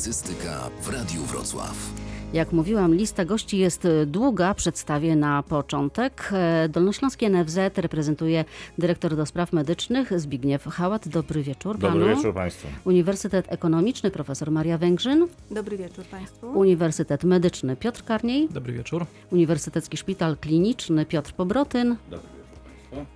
Publicystyka w Radiu Wrocław. Jak mówiłam, lista gości jest długa. Przedstawię na początek. E, Dolnośląskie NFZ reprezentuje dyrektor do spraw medycznych Zbigniew Hałat. Dobry wieczór Dobry panu. wieczór Państwu. Uniwersytet Ekonomiczny profesor Maria Węgrzyn. Dobry wieczór Państwu. Uniwersytet Medyczny Piotr Karniej. Dobry wieczór. Uniwersytecki Szpital Kliniczny Piotr Pobrotyn.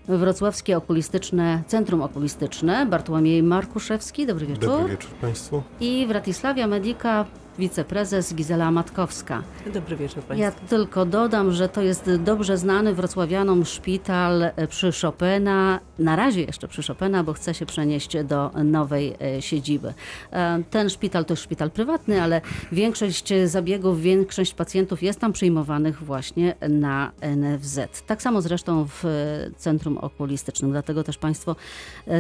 Wrocławskie Okulistyczne Centrum Okulistyczne Bartłomiej Markuszewski. Dobry wieczór. Dobry wieczór Państwu. I Wratysławia Medica wiceprezes Gizela Matkowska. Dobry wieczór Państwu. Ja tylko dodam, że to jest dobrze znany wrocławianom szpital przy Chopina, na razie jeszcze przy Chopina, bo chce się przenieść do nowej e, siedziby. E, Ten szpital to szpital prywatny, ale większość zabiegów, większość pacjentów jest tam przyjmowanych właśnie na NFZ. Tak samo zresztą w e, Centrum Okulistycznym, dlatego też Państwo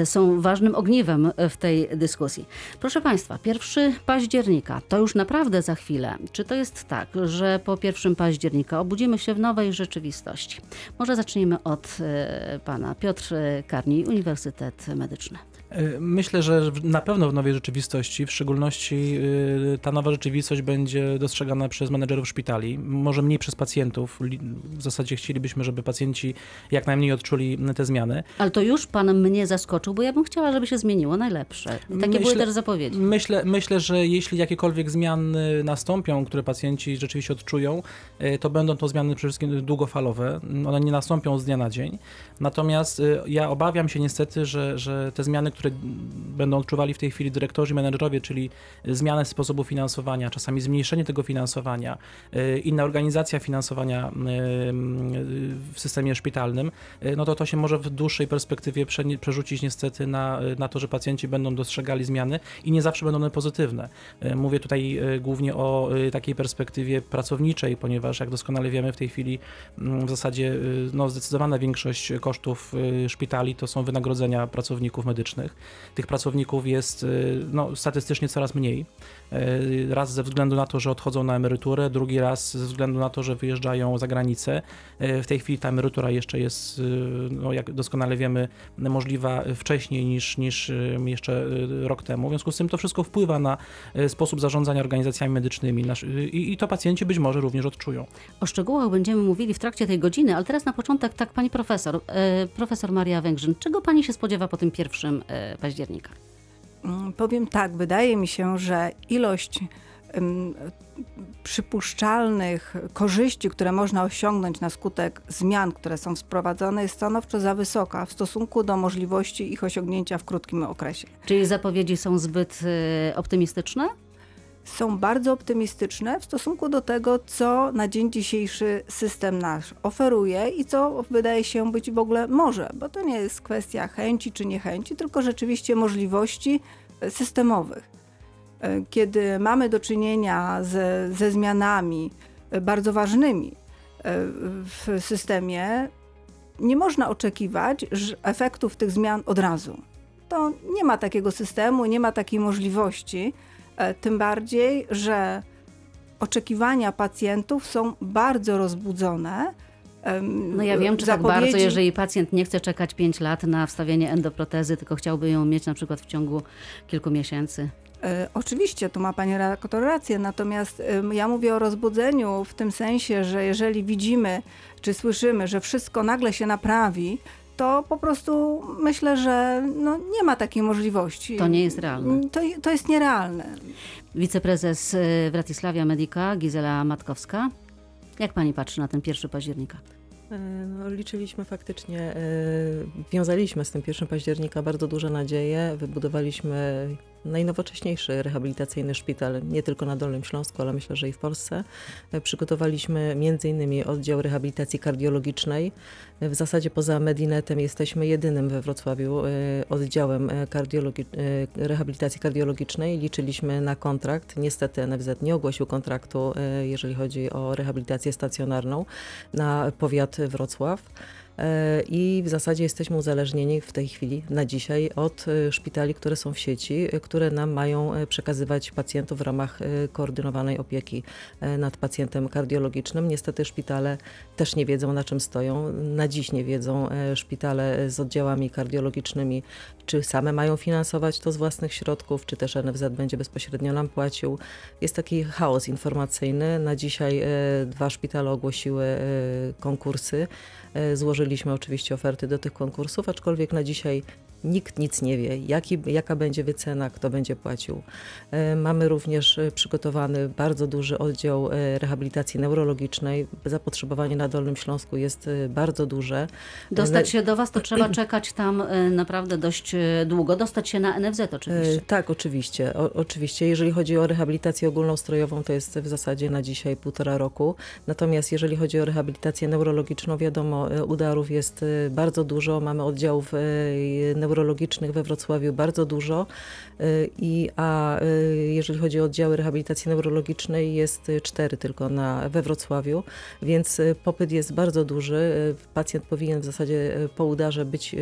są ważnym ogniwem w tej dyskusji. Proszę Państwa, 1 października to już naprawdę za chwilę. Czy to jest tak, że po 1 października obudzimy się w nowej rzeczywistości? Może zacznijmy od e, pana Piotr Karni, Uniwersytet Medyczny. Y, Myślę, że na pewno w nowej rzeczywistości, w szczególności y, ta nowa rzeczywistość będzie dostrzegana przez menedżerów szpitali, może mniej przez pacjentów. W zasadzie chcielibyśmy, żeby pacjenci jak najmniej odczuli te zmiany. Ale to już pan mnie zaskoczył, bo ja bym chciała, żeby się zmieniło najlepsze. Takie były Myślę- też zapowiedzi. Myślę, myślę, że jeśli jakiekolwiek zmiany nastąpią, które pacjenci rzeczywiście odczują, y, to będą to zmiany przede wszystkim długofalowe. One nie nastąpią z dnia na dzień. Natomiast ja obawiam się niestety, że, że te zmiany, które będą odczuwali w tej chwili dyrektorzy menedżerowie, czyli zmianę sposobu finansowania, czasami zmniejszenie tego finansowania, y, inna organizacja finansowania y, w systemie szpitalnym, y, no to to się może w dłuższej perspektywie przerzucić niestety na, na to, że pacjenci będą dostrzegali zmiany i nie zawsze będą one pozytywne. Mówię tutaj głównie o takiej perspektywie pracowniczej, ponieważ jak doskonale wiemy w tej chwili w zasadzie no, zdecydowana większość kosztów szpitali to są wynagrodzenia pracowników medycznych. Tych pracowników jest y, no, statystycznie coraz mniej. Y, Raz ze względu na to, że odchodzą na emeryturę, drugi raz ze względu na to, że wyjeżdżają za granicę. Y, W tej chwili ta emerytura jeszcze jest, no, jak doskonale wiemy, możliwa wcześniej niż, niż jeszcze rok temu. W związku z tym to wszystko wpływa na sposób zarządzania organizacjami medycznymi i, i to pacjenci być może również odczują. O szczegółach będziemy mówili w trakcie tej godziny, ale teraz na początek tak pani profesor, profesor Maria Węgrzyn, czego pani się spodziewa po tym 1 e, października? Mm, Powiem tak, wydaje mi się, że ilość przypuszczalnych korzyści, które można osiągnąć na skutek zmian, które są wprowadzone, jest stanowczo za wysoka w stosunku do możliwości ich osiągnięcia w krótkim okresie. Czy zapowiedzi są zbyt e, optymistyczne? Są bardzo optymistyczne w stosunku do tego, co na dzień dzisiejszy system nasz oferuje i co wydaje się być w ogóle może, bo to nie jest kwestia chęci czy niechęci, tylko rzeczywiście możliwości e, systemowych. E, Kiedy mamy do czynienia ze, ze zmianami e, bardzo ważnymi w systemie, nie można oczekiwać efektów tych zmian od razu. To nie ma takiego systemu, nie ma takiej możliwości. E, Tym bardziej, że oczekiwania pacjentów są bardzo rozbudzone. No ja wiem, czy tak zapowiedzi- bardzo, jeżeli pacjent nie chce czekać 5 lat na wstawienie endoprotezy, tylko chciałby ją mieć na przykład w ciągu kilku miesięcy. E, Oczywiście, tu ma pani redaktor rację, natomiast ja mówię o rozbudzeniu w tym sensie, że jeżeli widzimy czy słyszymy, że wszystko nagle się naprawi, to po prostu myślę, że no, nie ma takiej możliwości. To nie jest realne. To, to jest nierealne. Wiceprezes e, Wratysławia Medica Gizela Matkowska. Jak pani patrzy na ten 1 października? E, No, liczyliśmy faktycznie, e, wiązaliśmy z tym 1 października bardzo duże nadzieje. Wybudowaliśmy najnowocześniejszy rehabilitacyjny szpital, nie tylko na Dolnym Śląsku, ale myślę, że i w Polsce. Przygotowaliśmy m.in. oddział rehabilitacji kardiologicznej. W zasadzie poza Medinetem jesteśmy jedynym we Wrocławiu e, oddziałem e, kardiologi- e, rehabilitacji kardiologicznej. Liczyliśmy na kontrakt. Niestety NFZ nie ogłosił kontraktu, jeżeli chodzi o rehabilitację stacjonarną na powiat Wrocław. I w zasadzie jesteśmy uzależnieni w tej chwili, na dzisiaj, od e, szpitali, które są w sieci, e, które nam mają e, przekazywać pacjentów w ramach koordynowanej opieki nad pacjentem kardiologicznym. Niestety szpitale też nie wiedzą, na czym stoją. Na dziś nie wiedzą szpitale z oddziałami kardiologicznymi, czy same mają finansować to z własnych środków, czy też NFZ będzie bezpośrednio nam płacił. Jest taki chaos informacyjny. Na dzisiaj dwa szpitale ogłosiły konkursy. E, Złożyliśmy oczywiście oferty do tych konkursów, aczkolwiek na dzisiaj nikt nic nie wie, jaki, jaka będzie wycena, kto będzie płacił. E, Mamy również e, przygotowany bardzo duży oddział e, rehabilitacji neurologicznej. Zapotrzebowanie na Dolnym Śląsku jest bardzo duże. Dostać się do Was, to trzeba czekać tam naprawdę dość długo. Dostać się na NFZ oczywiście. Tak, oczywiście. O, oczywiście. Jeżeli chodzi o rehabilitację ogólnoustrojową, to jest w zasadzie na dzisiaj półtora roku. Natomiast jeżeli chodzi o rehabilitację neurologiczną, wiadomo, udarów jest bardzo dużo. Mamy oddziałów e, neurologicznych we Wrocławiu bardzo dużo. E, I, a e, jeżeli chodzi o oddziały rehabilitacji neurologicznej, jest cztery tylko na, we Wrocławiu, więc e, popyt jest bardzo duży. Pacjent powinien w zasadzie po udarze być,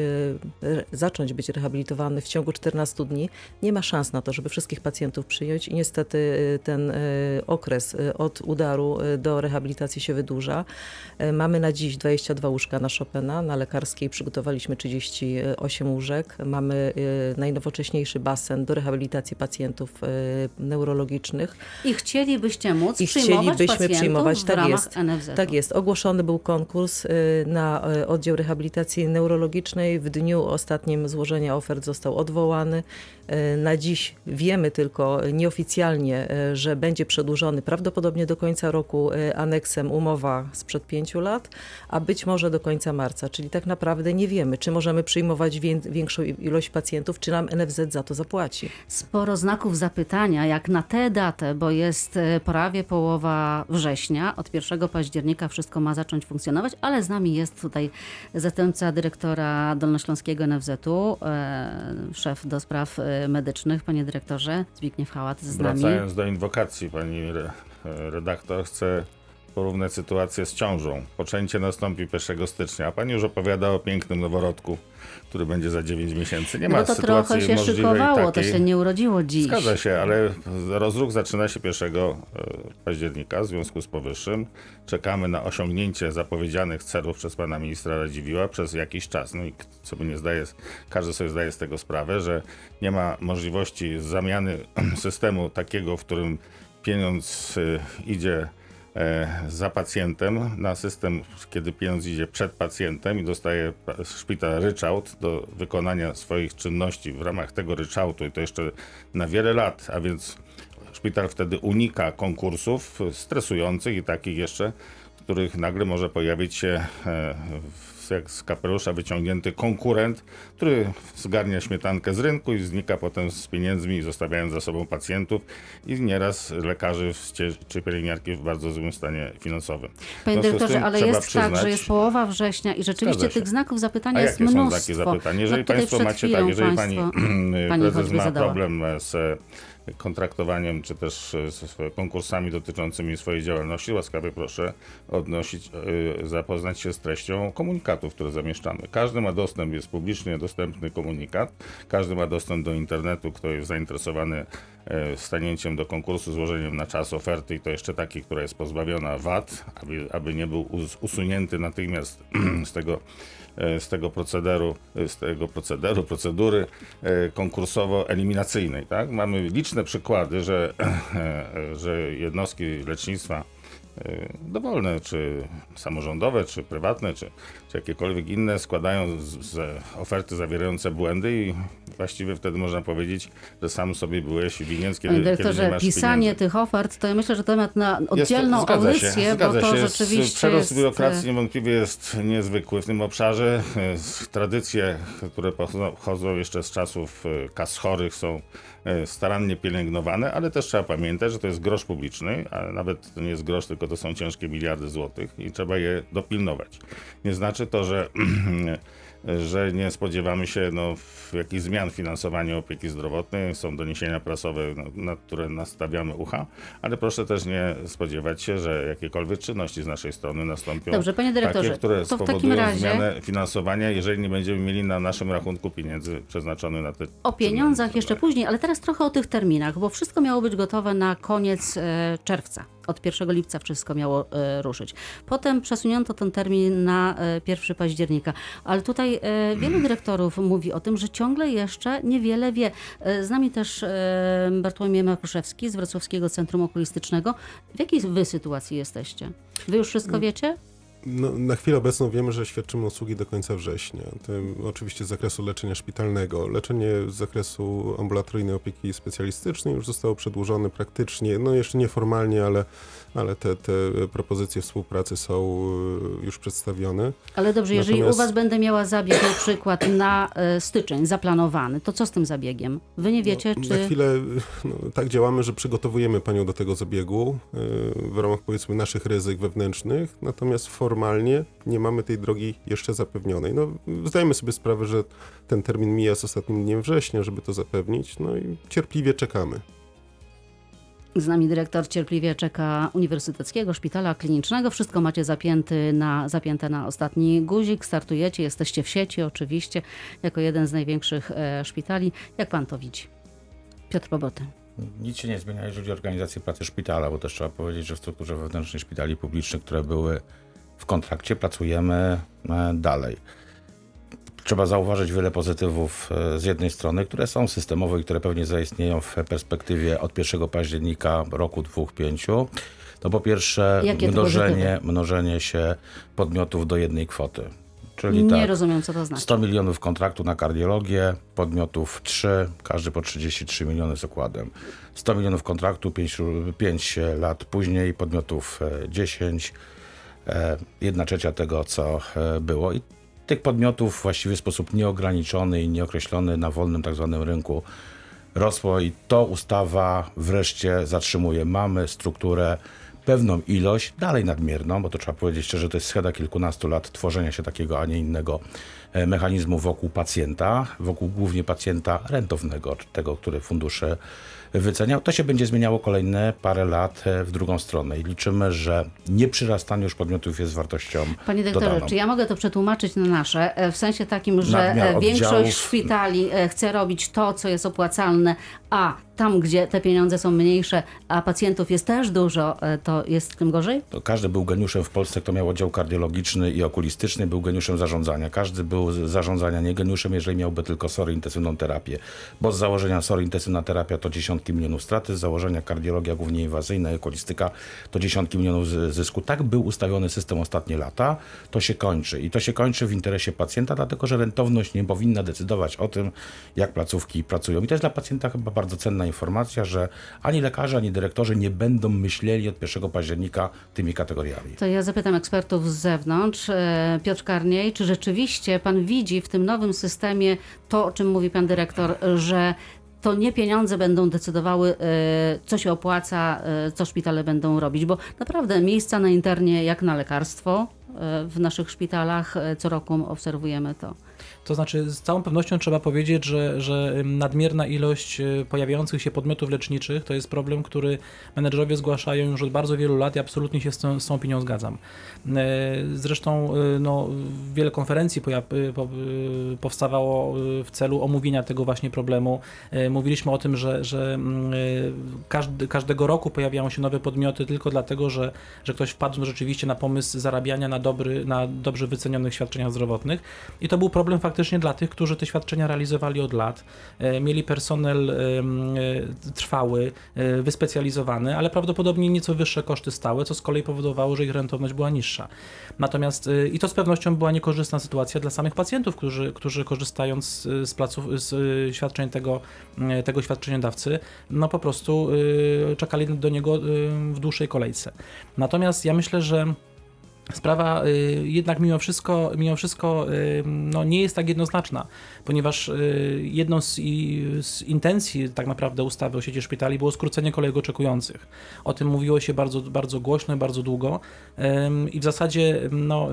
zacząć być rehabilitowany w ciągu 14 dni. Nie ma szans na to, żeby wszystkich pacjentów przyjąć i niestety ten okres od udaru do rehabilitacji się wydłuża. Mamy na dziś 22 łóżka na Chopina, na lekarskiej przygotowaliśmy 38 łóżek. Mamy e, najnowocześniejszy basen do rehabilitacji pacjentów e, neurologicznych. I chcielibyście móc I przyjmować chcielibyśmy przyjmować, tak jest. NFZ. Tak jest. Ogłoszony był konkurs y, na y, oddział rehabilitacji neurologicznej. W dniu ostatnim złożenia ofert został odwołany. Y, Na dziś wiemy tylko nieoficjalnie, y, że będzie przedłużony prawdopodobnie do końca roku y, aneksem umowa sprzed pięciu lat, a być może do końca marca. Czyli tak naprawdę nie wiemy, czy możemy przyjmować wię- większą ilość pacjentów, czy nam NFZ za to zapłaci. Sporo znaków zapytania, jak na tę datę, bo jest e, prawie połowa września, od 1 października wszystko ma zacząć funkcjonować, ale z nami jest tutaj zastępca dyrektora Dolnośląskiego NFZ-u, e, szef do spraw e, medycznych, panie dyrektorze, Zbigniew Hałat z nami. Wracając do inwokacji, pani re, redaktor, chcę porównać sytuację z ciążą. Poczęcie nastąpi 1 stycznia, a pani już opowiada o pięknym noworodku, który będzie za 9 miesięcy. Nie ma No to sytuacji trochę się szykowało, takiej. to się nie urodziło dziś. Zgadza się, ale rozruch zaczyna się 1 e, października w związku z powyższym. Czekamy na osiągnięcie zapowiedzianych celów przez pana ministra Radziwiła przez jakiś czas. No i sobie nie zdaje, każdy sobie zdaje z tego sprawę, że nie ma możliwości zamiany systemu takiego, w którym pieniądz y, idzie e, za pacjentem na system, kiedy pieniądz idzie przed pacjentem i dostaje szpital ryczałt do wykonania swoich czynności w ramach tego ryczałtu i to jeszcze na wiele lat, a więc szpital wtedy unika konkursów stresujących i takich jeszcze, których nagle może pojawić się e, w- jak z kapelusza wyciągnięty konkurent, który zgarnia śmietankę z rynku i znika potem z pieniędzmi, zostawiając za sobą pacjentów i nieraz lekarzy czy pielęgniarki w bardzo złym stanie finansowym. Panie dyrektorze, ale jest tak, że przyznać- jest połowa września i rzeczywiście tych znaków zapytania jest jakie są mnóstwo. takie zapytania? Jeżeli No Państwo macie tak, jeżeli pani, państwo- pani prezes ma problem z kontraktowaniem, czy też e, konkursami dotyczącymi swojej działalności, łaskawie proszę odnosić, e, zapoznać się z treścią komunikatów, które zamieszczamy. Każdy ma dostęp, jest publicznie dostępny komunikat, każdy ma dostęp do internetu, kto jest zainteresowany e, stanięciem do konkursu, złożeniem na czas oferty i to jeszcze takiej, która jest pozbawiona VAT, aby, aby nie był us- usunięty natychmiast z tego z tego procederu, e, z tego procederu, procedury e, konkursowo-eliminacyjnej. Tak? Mamy liczne przykłady, że, e, że jednostki lecznictwa e, dowolne, czy samorządowe, czy prywatne, czy, czy jakiekolwiek inne, składają z, z oferty zawierające błędy i właściwie wtedy można powiedzieć, że sam sobie byłeś winien, kiedy, Panie kiedy nie dyrektorze, masz pisanie pieniędzy. tych ofert, to ja myślę, że temat na Jest oddzielną zgadza audycję, się, bo to się. rzeczywiście Przerost jest... e, biurokracji niewątpliwie jest niezwykły w tym obszarze. E, Tradycje, które pochodzą- jeszcze z czasów e, kas chorych są starannie pielęgnowane, ale też trzeba pamiętać, że to jest grosz publiczny, a nawet to nie jest grosz, tylko to są ciężkie miliardy złotych i trzeba je dopilnować. Nie znaczy to, że że nie spodziewamy się no, jakichś zmian w finansowaniu opieki zdrowotnej. Są doniesienia prasowe, no, na które nastawiamy ucha, ale proszę też nie spodziewać się, że jakiekolwiek czynności z naszej strony nastąpią. Dobrze, panie dyrektorze, takie, które to w takim razie- zmianę finansowania, jeżeli nie będziemy mieli na naszym rachunku pieniędzy przeznaczonych na te O pieniądzach jeszcze później, ale teraz trochę o tych terminach, bo wszystko miało być gotowe na koniec e, czerwca. Od 1 lipca wszystko miało e, ruszyć. Potem przesunięto ten termin na e, 1 października, ale tutaj e, wielu dyrektorów mówi o tym, że ciągle jeszcze niewiele wie. E, z nami też e, Bartłomiej Makuszewski z Wrocławskiego Centrum Okulistycznego. W jakiej wy sytuacji jesteście? Wy już wszystko wiecie? No, na chwilę obecną wiemy, że świadczymy usługi do końca września. Oczywiście z zakresu leczenia szpitalnego. Leczenie z zakresu ambulatoryjnej opieki specjalistycznej już zostało przedłużone praktycznie, no jeszcze nieformalnie, ale, ale te, te propozycje współpracy są y, już przedstawione. Ale dobrze, jeżeli Natomiast- u Was będę miała zabieg na przykład na e, styczeń zaplanowany, to co z tym zabiegiem? Wy nie wiecie, No, czy... Na chwilę no, tak działamy, że przygotowujemy panią do tego zabiegu w ramach powiedzmy naszych ryzyk wewnętrznych, natomiast formalnie nie mamy tej drogi jeszcze zapewnionej. No, zdajemy sobie sprawę, że ten termin mija z ostatnim dniem września, żeby to zapewnić, no i cierpliwie czekamy. Z nami dyrektor cierpliwie czeka Uniwersyteckiego Szpitala Klinicznego. Wszystko macie zapięty na, zapięte na ostatni guzik. Startujecie, jesteście w sieci oczywiście, jako jeden z największych e, szpitali. Jak pan to widzi? Piotr Boboty. Nic się nie zmienia, jeżeli chodzi o organizację pracy szpitala, bo też trzeba powiedzieć, że w strukturze wewnętrznej szpitali publicznych, które były w kontrakcie, pracujemy e, dalej. Trzeba zauważyć wiele pozytywów e, z jednej strony, które są systemowe i które pewnie zaistnieją w perspektywie od 1 października roku, dwóch, pięciu. To po pierwsze Jakie mnożenie, mnożenie się podmiotów do jednej kwoty. Czyli Nie tak, rozumiem, co to znaczy. 100 milionów kontraktu na kardiologię, podmiotów 3, każdy po 33 miliony z okładem. 100 milionów kontraktu 5, 5 lat później, podmiotów e, 10, e, jedna trzecia tego, co e, było. I tych podmiotów właściwie w sposób nieograniczony i nieokreślony na wolnym tak zwanym rynku rosło i to ustawa wreszcie zatrzymuje. Mamy strukturę, pewną ilość, dalej nadmierną, bo to trzeba powiedzieć szczerze, to jest scheda kilkunastu lat tworzenia się takiego, a nie innego e, mechanizmu wokół pacjenta, wokół głównie pacjenta rentownego, tego, który fundusze wyceniał. To się będzie zmieniało kolejne parę lat e, w drugą stronę i liczymy, że nieprzyrastanie już podmiotów jest wartością Panie doktorze, dodaną. czy ja mogę to przetłumaczyć na nasze, e, w sensie takim, że Nadmiar e, większość oddziałów. szpitali chce robić to, co jest opłacalne, a tam, gdzie te pieniądze są mniejsze, a pacjentów jest też dużo, e, to jest tym gorzej? To każdy był geniuszem w Polsce, kto miał oddział kardiologiczny i okulistyczny, był geniuszem zarządzania. Każdy był zarządzania nie geniuszem, jeżeli miałby tylko sory intensywną terapię. Bo z założenia sory intensywna terapia to dziesiątki milionów straty, z założenia kardiologia głównie inwazyjna i okulistyka to dziesiątki milionów zysku. Tak był ustawiony system ostatnie lata. To się kończy. I to się kończy w interesie pacjenta, dlatego że rentowność nie powinna decydować o tym, jak placówki pracują. I to jest dla pacjenta chyba bardzo cenna informacja, że ani lekarze, ani dyrektorzy nie będą myśleli od 1 października tymi kategoriami. To ja zapytam ekspertów z zewnątrz. E, Piotr Karniej, czy rzeczywiście pan widzi w tym nowym systemie to, o czym mówi pan dyrektor, że to nie pieniądze będą decydowały, e, co się opłaca, e, co szpitale będą robić, bo naprawdę miejsca na internie jak na lekarstwo w naszych szpitalach co roku obserwujemy to. To znaczy, z całą pewnością trzeba powiedzieć, że, że nadmierna ilość y, pojawiających się podmiotów leczniczych to jest problem, który menedżerowie zgłaszają już od bardzo wielu lat i absolutnie się z tą, z tą opinią zgadzam. E, Zresztą y, no, wiele konferencji y, po- powstawało w celu omówienia tego właśnie problemu. E, Mówiliśmy o tym, że, że mm, każdy, każdego roku pojawiają się nowe podmioty tylko dlatego, że, że ktoś wpadł rzeczywiście na pomysł zarabiania na, dobry, na dobrze wycenionych świadczeniach zdrowotnych. I to był problem faktycznie dla tych, którzy te świadczenia realizowali od lat, e, mieli personel e, trwały, e, wyspecjalizowany, ale prawdopodobnie nieco wyższe koszty stałe, co z kolei powodowało, że ich rentowność była niższa. Natomiast i to z pewnością była niekorzystna sytuacja dla samych pacjentów, którzy, którzy korzystając z placów, z świadczeń tego, tego świadczeniodawcy, no po prostu czekali do niego w dłuższej kolejce. Natomiast ja myślę, że Sprawa y, jednak mimo wszystko, mimo wszystko y, no, nie jest tak jednoznaczna, ponieważ y, jedną z, z intencji tak naprawdę ustawy o sieci szpitali było skrócenie kolejek oczekujących. O tym mówiło się bardzo, bardzo głośno i bardzo długo i w zasadzie no,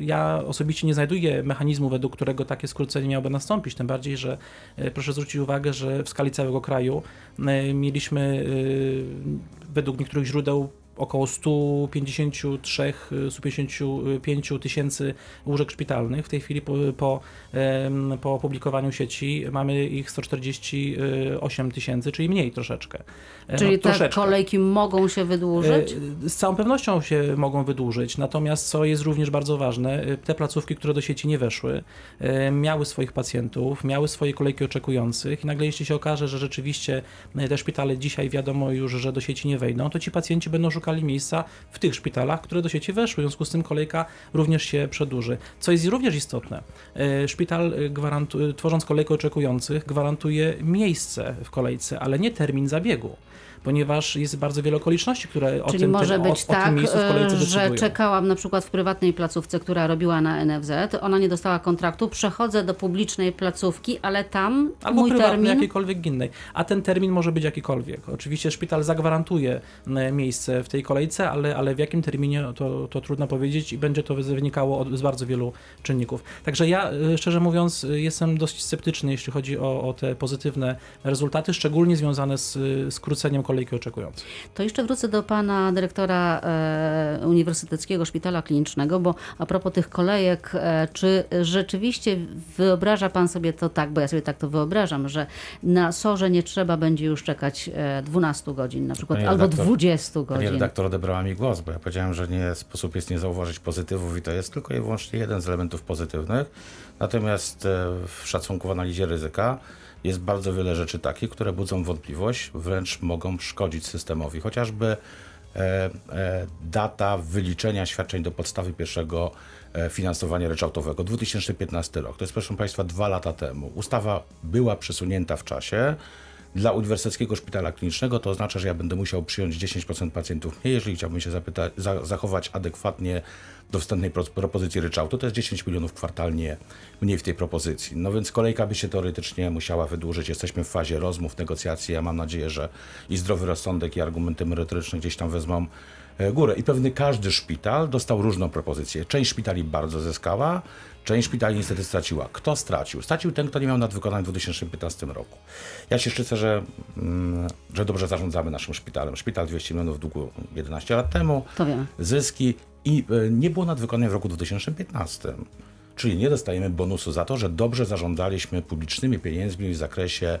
ja osobiście nie znajduję mechanizmu, według którego takie skrócenie miałoby nastąpić, tym bardziej, że proszę zwrócić uwagę, że w skali całego kraju mieliśmy według niektórych źródeł około 153, 155 tysięcy łóżek szpitalnych. W tej chwili po, po, po opublikowaniu sieci mamy ich 148 tysięcy, czyli mniej troszeczkę. E, Czyli no, te troszeczkę. kolejki mogą się wydłużyć? E, Z całą pewnością się mogą wydłużyć, natomiast co jest również bardzo ważne, e, te placówki, które do sieci nie weszły, miały swoich pacjentów, miały swoje kolejki oczekujących i nagle jeśli się okaże, że rzeczywiście te szpitale dzisiaj wiadomo już, że do sieci nie wejdą, to ci pacjenci będą szukali miejsca w tych szpitalach, które do sieci weszły, w związku z tym kolejka również się przedłuży. Co jest również istotne, e, szpital e, gwarantu- tworząc kolejkę oczekujących gwarantuje miejsce w kolejce, ale nie termin zabiegu. Ponieważ jest bardzo wiele okoliczności, które o Czyli tym, może tym, być o, o tak, tym miejscu w kolejce e, że czekałam na przykład w prywatnej placówce, która robiła na NFZ, ona nie dostała kontraktu, przechodzę do publicznej placówki, ale tam Albo mój prywatnej, termin... jakiejkolwiek innej. A ten termin może być jakikolwiek. Oczywiście szpital zagwarantuje miejsce w tej kolejce, ale, ale w jakim terminie to, to trudno powiedzieć i będzie to wynikało od, z bardzo wielu czynników. Także ja, y, szczerze mówiąc, y, jestem dość sceptyczny, jeśli chodzi o, o te pozytywne rezultaty, szczególnie związane z y, skróceniem kolejki oczekującej. To jeszcze wrócę do pana dyrektora e, Uniwersyteckiego Szpitala Klinicznego, bo a propos tych kolejek, e, czy rzeczywiście wyobraża pan sobie to tak, bo ja sobie tak to wyobrażam, że na sorze nie trzeba będzie już czekać e, 12 godzin na przykład, albo redaktor, 20 Pani godzin. redaktor odebrała mi głos, bo ja powiedziałem, że nie sposób jest nie zauważyć pozytywów i to jest tylko i wyłącznie jeden z elementów pozytywnych. Natomiast e, w szacunku w analizie ryzyka jest bardzo wiele rzeczy takich, które budzą wątpliwość, wręcz mogą szkodzić systemowi. Chociażby e, e, data wyliczenia świadczeń do podstawy pierwszego e, finansowania ryczałtowego, 2015 rok. To jest, proszę Państwa, dwa lata temu. Ustawa była przesunięta w czasie. Dla Uniwersyteckiego Szpitala Klinicznego to oznacza, że ja będę musiał przyjąć 10% pacjentów mniej, jeżeli chciałbym się zapyta- za- zachować adekwatnie do wstępnej pro- propozycji ryczałtu. To jest 10 milionów kwartalnie mniej w tej propozycji. No więc kolejka by się teoretycznie musiała wydłużyć. Jesteśmy w fazie rozmów, negocjacji. Ja mam nadzieję, że i zdrowy rozsądek, i argumenty merytoryczne gdzieś tam wezmą górę. I pewny każdy szpital dostał różną propozycję. Część szpitali bardzo zyskała, część szpitali niestety straciła. Kto stracił? Stracił ten, kto nie miał nadwykonań w 2015 roku. Ja się szczycę, że, mm, że dobrze zarządzamy naszym szpitalem. Szpital 200 milionów długu 11 lat temu, To wiemy. zyski i e, nie było nadwykonań w roku 2015. Czyli nie dostajemy bonusu za to, że dobrze zarządzaliśmy publicznymi pieniędzmi w zakresie e,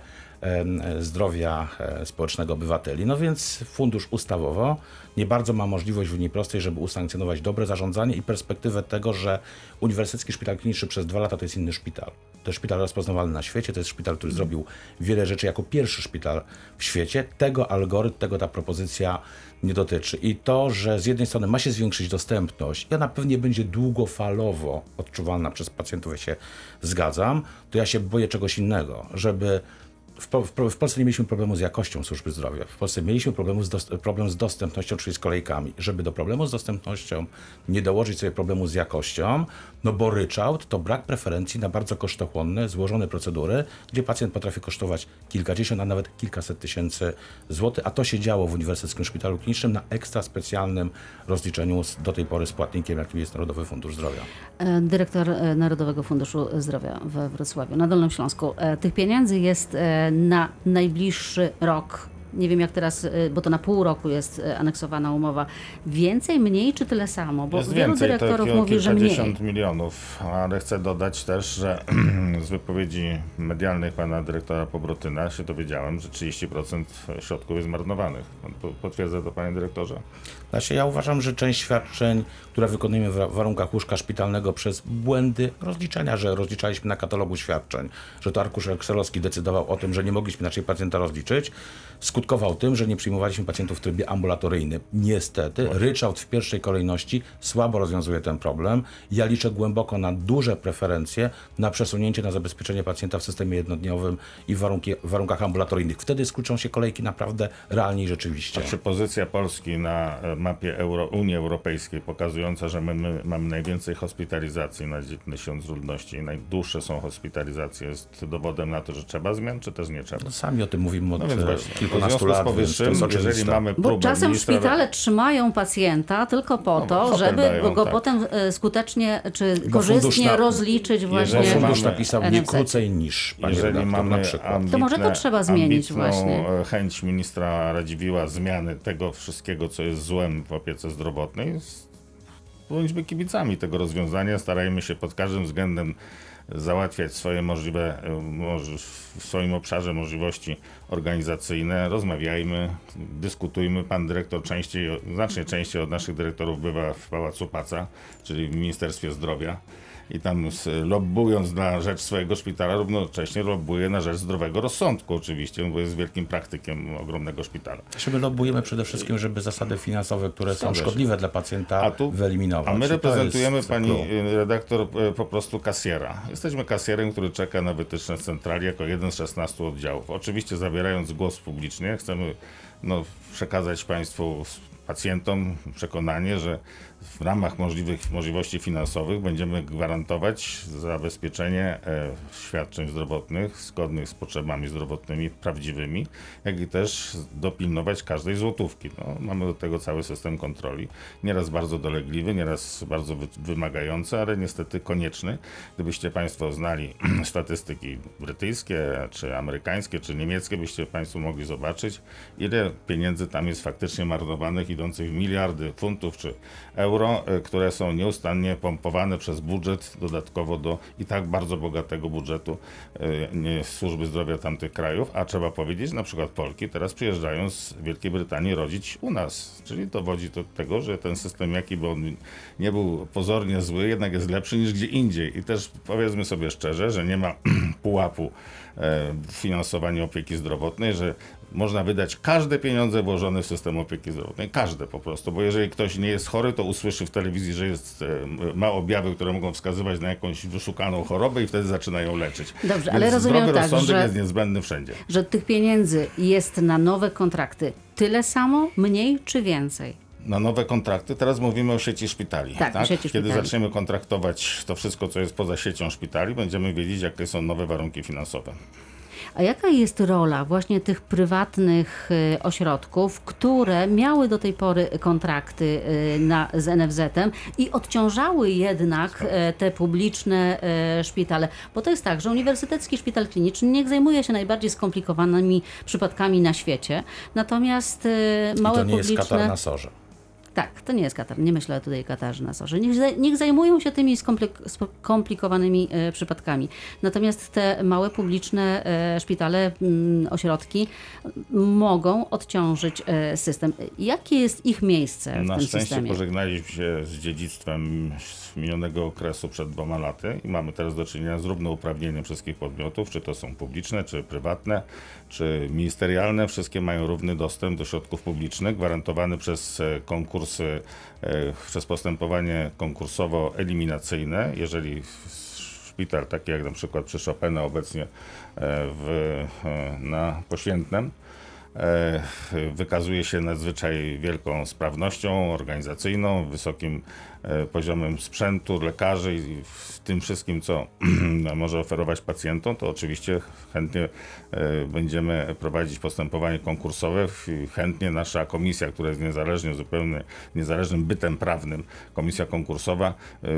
zdrowia e, społecznego obywateli. No więc fundusz ustawowo nie bardzo ma możliwość w linii prostej, żeby usankcjonować dobre zarządzanie i perspektywę tego, że Uniwersytecki Szpital Kliniczny przez dwa lata to jest inny szpital. To jest szpital rozpoznawalny na świecie, to jest szpital, który zrobił wiele rzeczy jako pierwszy szpital w świecie. Tego algorytm, tego ta propozycja nie dotyczy. I to, że z jednej strony ma się zwiększyć dostępność ona pewnie będzie długofalowo odczuwalna przez pacjentów, ja się zgadzam, to ja się boję czegoś innego, żeby w, w, Polsce nie mieliśmy problemu z jakością służby zdrowia. W Polsce mieliśmy problemu z dos- problem z dostępnością, czyli z kolejkami. Żeby do problemu z dostępnością nie dołożyć sobie problemu z jakością, no bo ryczałt to brak preferencji na bardzo kosztochłonne, złożone procedury, gdzie pacjent potrafi kosztować kilkadziesiąt, a nawet kilkaset tysięcy złotych, a to się działo w Uniwersyteckim Szpitalu Klinicznym na ekstra specjalnym rozliczeniu z, do tej pory z płatnikiem, jakim jest Narodowy Fundusz Zdrowia. E, Dyrektor e, Narodowego Funduszu Zdrowia we Wrocławiu, na Dolnym Śląsku. E, Tych pieniędzy jest na najbliższy rok. Nie wiem jak teraz, e, bo to na pół roku jest e, aneksowana umowa. Więcej, mniej czy tyle samo? Bo Jest wielu więcej, to dyrektorów kil- mówi, że mniej. milionów, ale chcę dodać też, że z wypowiedzi medialnych pana dyrektora Pobrotyna się dowiedziałem, że 30% środków jest zmarnowanych. Po- Potwierdza to panie dyrektorze? Znaczy, ja uważam, że część świadczeń, które wykonujemy w wa- warunkach łóżka szpitalnego przez błędy rozliczenia, że rozliczaliśmy na katalogu świadczeń, że to arkusz excelowski decydował o tym, że nie mogliśmy inaczej pacjenta rozliczyć, skutecznie skutkował tym, że nie przyjmowaliśmy pacjentów w trybie ambulatoryjnym. Niestety, ryczałt w pierwszej kolejności słabo rozwiązuje ten problem. Ja liczę głęboko na duże preferencje, na przesunięcie, na zabezpieczenie pacjenta w systemie jednodniowym i w warunki, w warunkach ambulatoryjnych. Wtedy skrócą się kolejki naprawdę realnie i rzeczywiście. Czy pozycja Polski na e, mapie Euro, Unii Europejskiej pokazująca, że my, my mamy najwięcej hospitalizacji na tysiąc ludności i najdłuższe są hospitalizacje, jest dowodem na to, że trzeba zmian, czy też nie trzeba? No, Sami o tym mówimy od No e, kilkunastu związku z lat. więc to powyższym, jest jeżeli mamy Bo czasem ministra- szpitale trzymają pacjenta tylko po No, to, żeby dają, go tak. potem e, skutecznie czy Bo korzystnie na- rozliczyć właśnie. Jeżeli fundusz napisał nie krócej niż, panie Jeżeli redaktor, mamy na przykład. ambitne, To może to trzeba zmienić ambitną właśnie. e, chęć ministra Radziwiła zmiany tego wszystkiego, co jest złem w opiece zdrowotnej, bądźmy kibicami tego rozwiązania, starajmy się pod każdym względem załatwiać swoje możliwe, e, w swoim obszarze możliwości organizacyjne, rozmawiajmy, dyskutujmy. Pan dyrektor częściej, znacznie częściej od naszych dyrektorów bywa w Pałacu Paca, czyli w Ministerstwie Zdrowia i tam lobbując na rzecz swojego szpitala, równocześnie lobbuje na rzecz zdrowego rozsądku oczywiście, bo jest wielkim praktykiem ogromnego szpitala. Czy my lobbujemy przede wszystkim, żeby zasady finansowe, które są szkodliwe dla pacjenta, A tu- wyeliminować? A my reprezentujemy, jest pani y, redaktor, y, po prostu kasjera. Jesteśmy kasjerem, który czeka na wytyczne centrali jako jeden z 16 oddziałów. Oczywiście zabierając głos publicznie, chcemy no, przekazać Państwu, pacjentom przekonanie, że w ramach możliwych możliwości finansowych będziemy gwarantować zabezpieczenie e, świadczeń zdrowotnych zgodnych z potrzebami zdrowotnymi prawdziwymi, jak i też dopilnować każdej złotówki. No, mamy do tego cały system kontroli. Nieraz bardzo dolegliwy, nieraz bardzo wy- wymagający, ale niestety konieczny. Gdybyście Państwo znali statystyki brytyjskie, czy amerykańskie, czy niemieckie, byście Państwo mogli zobaczyć, ile pieniędzy tam jest faktycznie marnowanych, idących w miliardy funtów czy euro, e, które są nieustannie pompowane przez budżet dodatkowo do i tak bardzo bogatego budżetu e, służby zdrowia tamtych krajów, a trzeba powiedzieć, na przykład Polki teraz przyjeżdżają z Wielkiej Brytanii rodzić u nas, czyli dowodzi to tego, że ten system, jaki by on nie był pozornie zły, jednak jest lepszy niż gdzie indziej. I też powiedzmy sobie szczerze, że nie ma pułapu e, finansowania opieki zdrowotnej, że można wydać każde pieniądze włożone w system opieki zdrowotnej. Każde po prostu, bo jeżeli ktoś nie jest chory, to usłyszy w telewizji, że jest, e, ma objawy, które mogą wskazywać na jakąś wyszukaną chorobę i wtedy zaczynają leczyć. Dobrze, Więc ale rozumiem tak, że- jest niezbędny wszędzie. Że tych pieniędzy jest na nowe kontrakty tyle samo, mniej czy więcej? Na nowe kontrakty. Teraz mówimy o sieci szpitali. Tak, o sieci Kiedy szpitali. zaczniemy kontraktować to wszystko, co jest poza siecią szpitali, będziemy wiedzieć, jakie są nowe warunki finansowe. A jaka jest rola właśnie tych prywatnych y, ośrodków, które miały do tej pory kontrakty y, na, z NFZ-em i odciążały jednak e, te publiczne szpitale? Bo to jest tak, że Uniwersytecki Szpital Kliniczny niech zajmuje się najbardziej skomplikowanymi przypadkami na świecie, natomiast e, I małe to nie jest publiczne... katar na sorze. Tak, to nie jest Katar. Nie myślę tutaj Katarze na Sorze. Niech, niech zajmują się tymi skomplik- skomplikowanymi e, przypadkami. Natomiast te małe publiczne e, szpitale, mm, ośrodki mogą odciążyć e, system. Jakie jest ich miejsce w Na tym szczęście systemie? pożegnaliśmy się z dziedzictwem z minionego okresu przed dwoma laty i mamy teraz do czynienia z równouprawnieniem wszystkich podmiotów, czy to są publiczne, czy prywatne, czy ministerialne. Wszystkie mają równy dostęp do środków publicznych, gwarantowany przez e, konkursy, e, przez postępowanie konkursowo-eliminacyjne. Jeżeli szpital, taki jak na przykład przy Chopina obecnie e, w, e, na Poświętnem, wykazuje się nadzwyczaj wielką sprawnością organizacyjną, wysokim poziomem sprzętu, lekarzy i w tym wszystkim, co może oferować pacjentom, to oczywiście chętnie e, będziemy prowadzić postępowanie konkursowe chętnie nasza komisja, która jest niezależnie, zupełnie niezależnym bytem prawnym, komisja konkursowa e,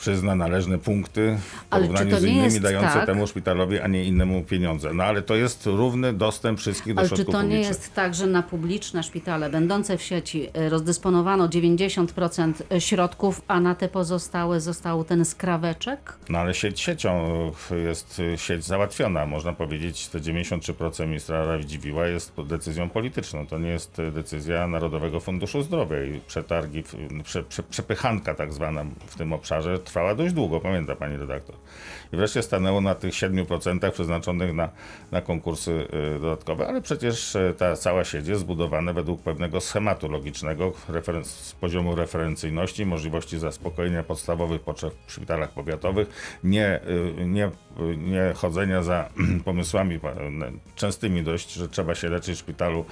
przyzna należne punkty w Ale czy porównaniu z innymi, dające tak? temu szpitalowi, a nie innemu pieniądze. No ale to jest równy dostęp wszystkich do Ale czy środków to nie publicznych. jest tak, że na publiczne szpitale będące w sieci e, rozdysponowano 90% środków, a na te pozostałe został ten skraweczek? No ale sieć siecią y, jest y, sieć załatwiona. Można powiedzieć, te 93% ministra Radziwiła jest decyzją polityczną. To nie jest y, decyzja Narodowego Funduszu Zdrowia i przetargi, prze, prze, przepychanka tak zwana w tym obszarze trwała dość długo, pamięta pani redaktor. I wreszcie stanęło na tych 7% przeznaczonych na, na konkursy y, dodatkowe, ale przecież e, ta cała sieć jest zbudowana według pewnego schematu logicznego z poziomu referencyjności, możliwości zaspokojenia podstawowych potrzeb w szpitalach powiatowych, nie, y, nie, y, nie chodzenia za pomysłami częstymi dość, że trzeba się leczyć w szpitalu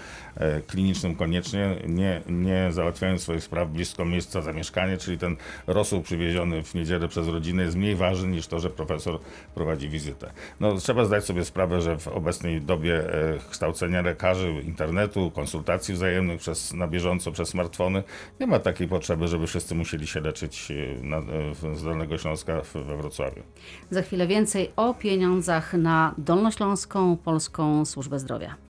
klinicznym koniecznie, nie, nie załatwiając swoich spraw blisko miejsca zamieszkania, czyli ten rosół przywieziony w niedzielę przez rodzinę jest mniej ważny niż to, że profesor prowadzi wizytę. No, trzeba zdać sobie sprawę, że w obecnej dobie e, kształcenia lekarzy, internetu, konsultacji wzajemnych przez, na bieżąco przez smartfony, nie ma takiej potrzeby, żeby wszyscy musieli się leczyć e, na, e, z Dolnego Śląska we Wrocławiu. Za chwilę więcej o pieniądzach na Dolnośląską Polską Służbę Zdrowia.